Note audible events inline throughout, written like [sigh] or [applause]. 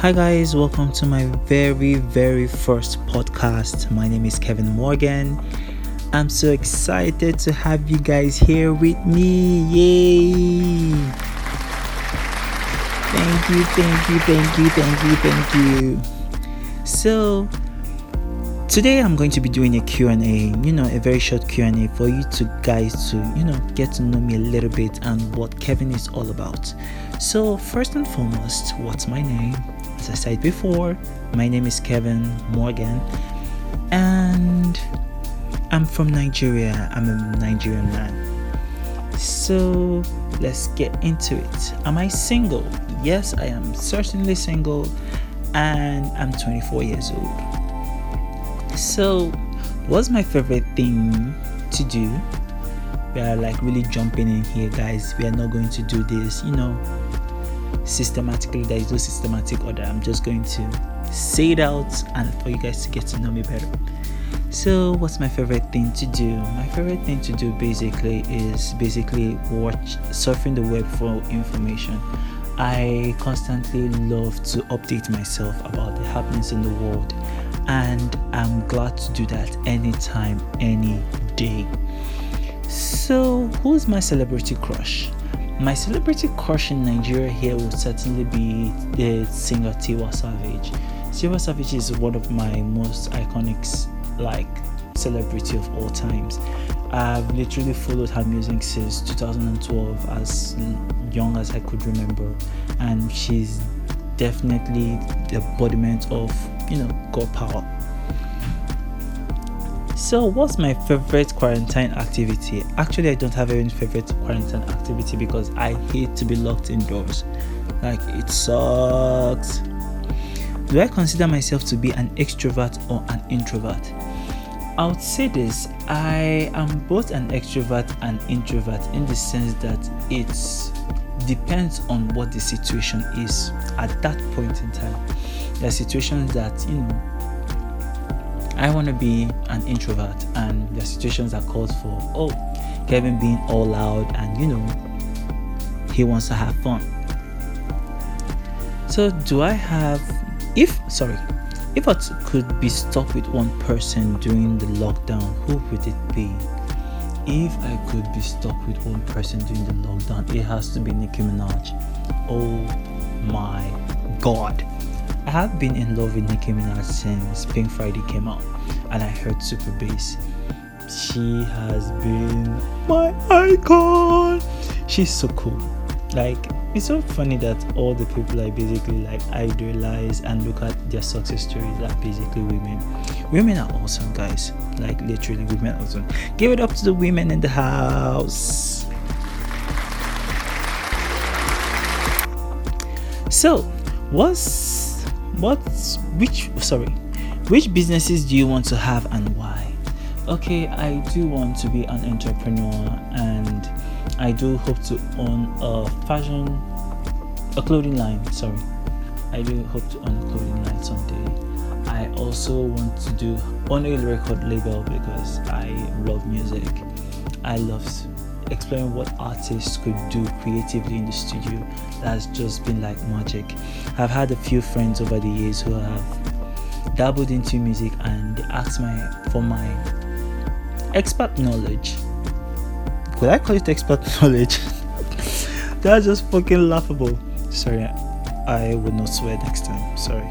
Hi, guys, welcome to my very, very first podcast. My name is Kevin Morgan. I'm so excited to have you guys here with me. Yay! Thank you, thank you, thank you, thank you, thank you. So, today i'm going to be doing a q&a you know a very short q&a for you to guys to you know get to know me a little bit and what kevin is all about so first and foremost what's my name as i said before my name is kevin morgan and i'm from nigeria. I'm a nigerian man. So let's get into it. Am i single? Yes i am certainly single and i'm 24 years old. So, what's my favorite thing to do? We are like really jumping in here, guys. We are not going to do this, you know, systematically. There is no systematic order. I'm just going to say it out and for you guys to get to know me better. So, what's my favorite thing to do? My favorite thing to do basically is basically watch surfing the web for information. I constantly love to update myself about the happenings in the world and I'm glad to do that anytime, any day. So, who's my celebrity crush? My celebrity crush in Nigeria here would certainly be the singer Tiwa Savage. Tiwa Savage is one of my most iconic, like, celebrity of all times. I've literally followed her music since 2012, as young as I could remember, and she's definitely the embodiment of you know, God power. So, what's my favorite quarantine activity? Actually, I don't have any favorite quarantine activity because I hate to be locked indoors. Like, it sucks. Do I consider myself to be an extrovert or an introvert? I would say this I am both an extrovert and introvert in the sense that it depends on what the situation is at that point in time there are situations that you know I want to be an introvert, and are situations that calls for oh Kevin being all loud and you know he wants to have fun. So do I have if sorry if I could be stuck with one person during the lockdown, who would it be? If I could be stuck with one person during the lockdown, it has to be Nicki Minaj. Oh my god. I have been in love with Nicki Minaj since Pink Friday came out and I heard Super Bass. She has been my icon. She's so cool. Like it's so funny that all the people I basically like idolize and look at their success stories are basically women. Women are awesome, guys. Like literally, women are awesome. Give it up to the women in the house. So, what's what which sorry which businesses do you want to have and why? Okay i do want to be an entrepreneur and i do hope to own a fashion a clothing line sorry. I do hope to own a clothing line someday. I also want to do own a record label because i love music. I love exploring what artists could do creatively in the studio that's just been like magic. I've had a few friends over the years who have dabbled into music and they asked my for my expert knowledge. Could i call it expert [laughs] knowledge? That's just fucking laughable. Sorry i would not swear next time. Sorry.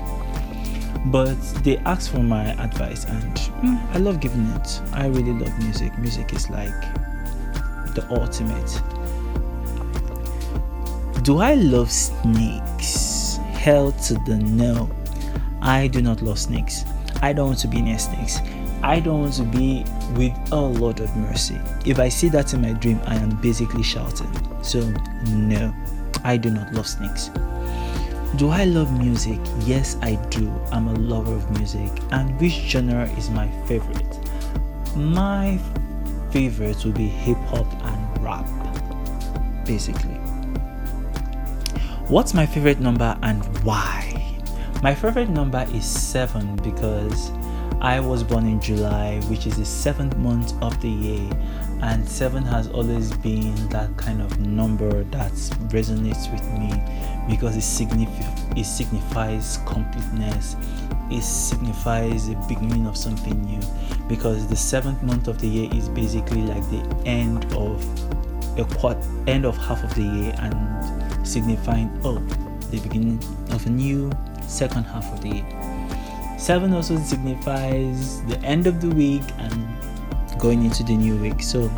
But they asked for my advice and mm, i love giving it. I really love music. Music is like the ultimate. Do I love snakes? Hell to the no. I do not love snakes. I don't want to be near snakes. I don't want to be with a lot of mercy. If I see that in my dream, I am basically shouting. So, no, I do not love snakes. Do I love music? Yes, I do. I'm a lover of music. And which genre is my favorite? My favorites will be hip hop and rap, basically. What's my favorite number and why? My favorite number is 7 because I was born in July, which is the seventh month of the year, and 7 has always been that kind of number that resonates with me because it signifies it signifies completeness. It signifies the beginning of something new because the seventh month of the year is basically like the end of a quarter end of half of the year and signifying oh the beginning of a new second half of the year seven also signifies the end of the week and going into the new week so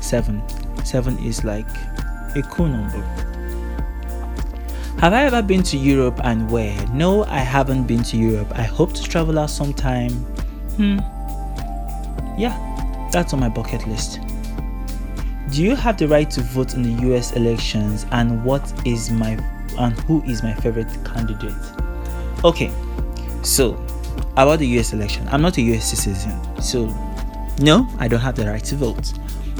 seven seven is like a cool number have I ever been to Europe and where? No, I haven't been to Europe. I hope to travel out sometime. Hmm. Yeah, that's on my bucket list. Do you have the right to vote in the US elections and what is my and who is my favorite candidate? Okay. So, about the US election. I'm not a US citizen. So, no, I don't have the right to vote.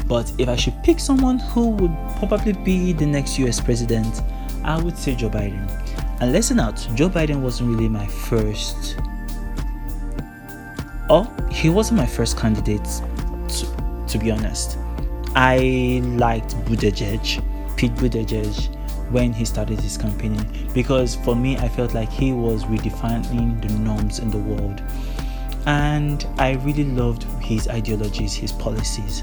But if I should pick someone who would probably be the next US president, I would say Joe Biden. And listen out, Joe Biden wasn't really my first. Oh, he wasn't my first candidate, to, to be honest. I liked Buttigieg, Pete Buttigieg, when he started his campaigning because for me, I felt like he was redefining the norms in the world. And I really loved his ideologies, his policies.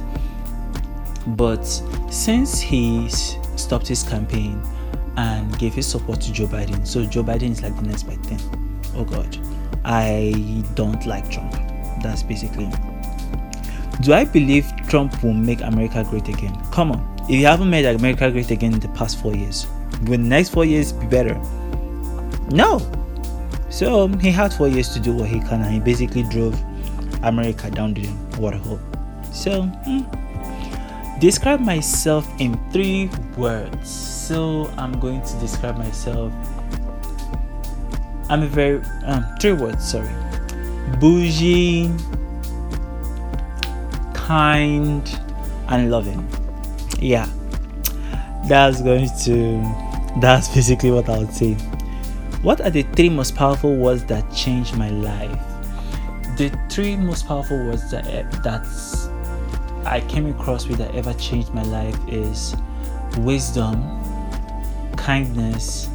But since he stopped his campaign, and gave his support to Joe Biden. So Joe Biden is like the next big thing. Oh God, I don't like Trump. That's basically. Do I believe Trump will make America great again? Come on, if you haven't made America great again in the past four years, will the next four years be better? No. So he had four years to do what he can, and he basically drove America down the waterhole. So, hmm. describe myself in three words so I'm going to describe myself. I'm a very um three words, sorry. Bougie, kind, and loving. Yeah. That's going to that's basically what I would say. What are the three most powerful words that changed my life? The three most powerful words that eh, that's I came across with that ever changed my life is wisdom, kindness,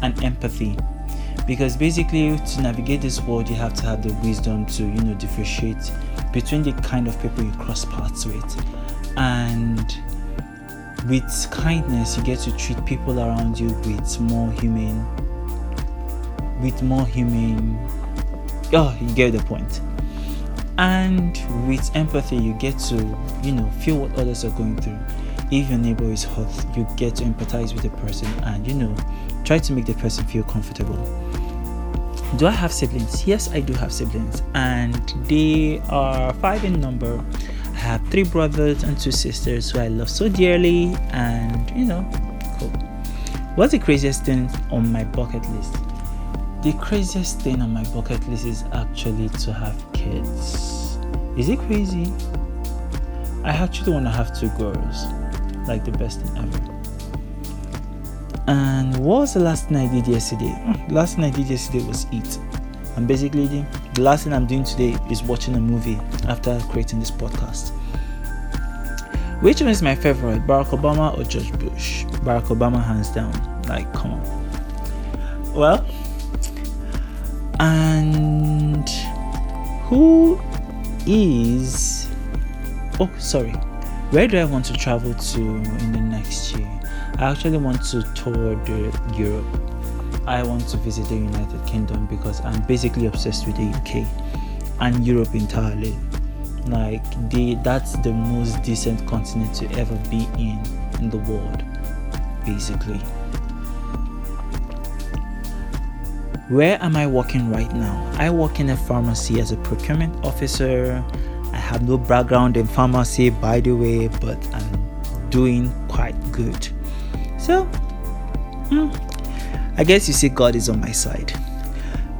and empathy. Because basically, to navigate this world, you have to have the wisdom to, you know, differentiate between the kind of people you cross paths with. And with kindness, you get to treat people around you with more humane, with more humane. Oh, you get the point. And with empathy, you get to, you know, feel what others are going through if your neighbor is hot, you get to empathize with the person and you know, try to make the person feel comfortable. Do I have siblings? Yes, I do have siblings, and they are five in number. I have three brothers and two sisters who I love so dearly, and you know, cool. What's the craziest thing on my bucket list? The craziest thing on my bucket list is actually to have kids. Is it crazy? I actually want to have two girls like the best thing ever. And what was the last thing I did yesterday? Hmm, last thing I did yesterday was eat. I'm basically, the last thing I'm doing today is watching a movie after creating this podcast. Which one is my favorite, Barack Obama or George Bush? Barack Obama, hands down. Like, come on. Well, and who is. Oh, sorry. Where do I want to travel to in the next year? I actually want to tour Europe. I want to visit the United Kingdom because I'm basically obsessed with the UK and Europe entirely. Like the that's the most decent continent to ever be in in the world, basically. Where am I working right now? I work in a pharmacy as a procurement officer I have no background in pharmacy, by the way, but I'm doing quite good. So, hmm, I guess you see, God is on my side.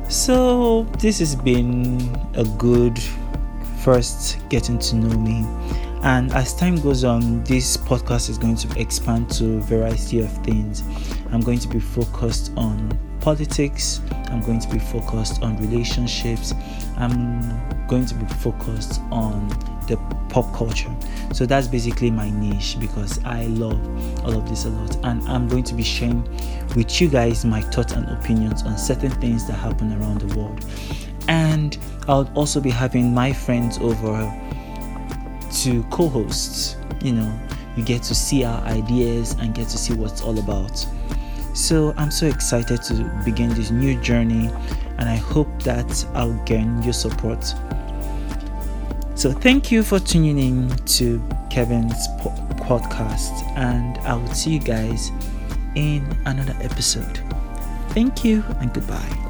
So, this has been a good first getting to know me. And as time goes on, this podcast is going to expand to a variety of things. I'm going to be focused on politics, I'm going to be focused on relationships, I'm going to be focused on the pop culture. So that's basically my niche because I love all of this a lot. And I'm going to be sharing with you guys my thoughts and opinions on certain things that happen around the world. And I'll also be having my friends over to co hosts. You know, you get to see our ideas and get to see what's all about. So I'm so excited to begin this new journey, and I hope that I'll gain your support. So thank you for tuning in to Kevin's po- podcast, and I will see you guys in another episode. Thank you and goodbye.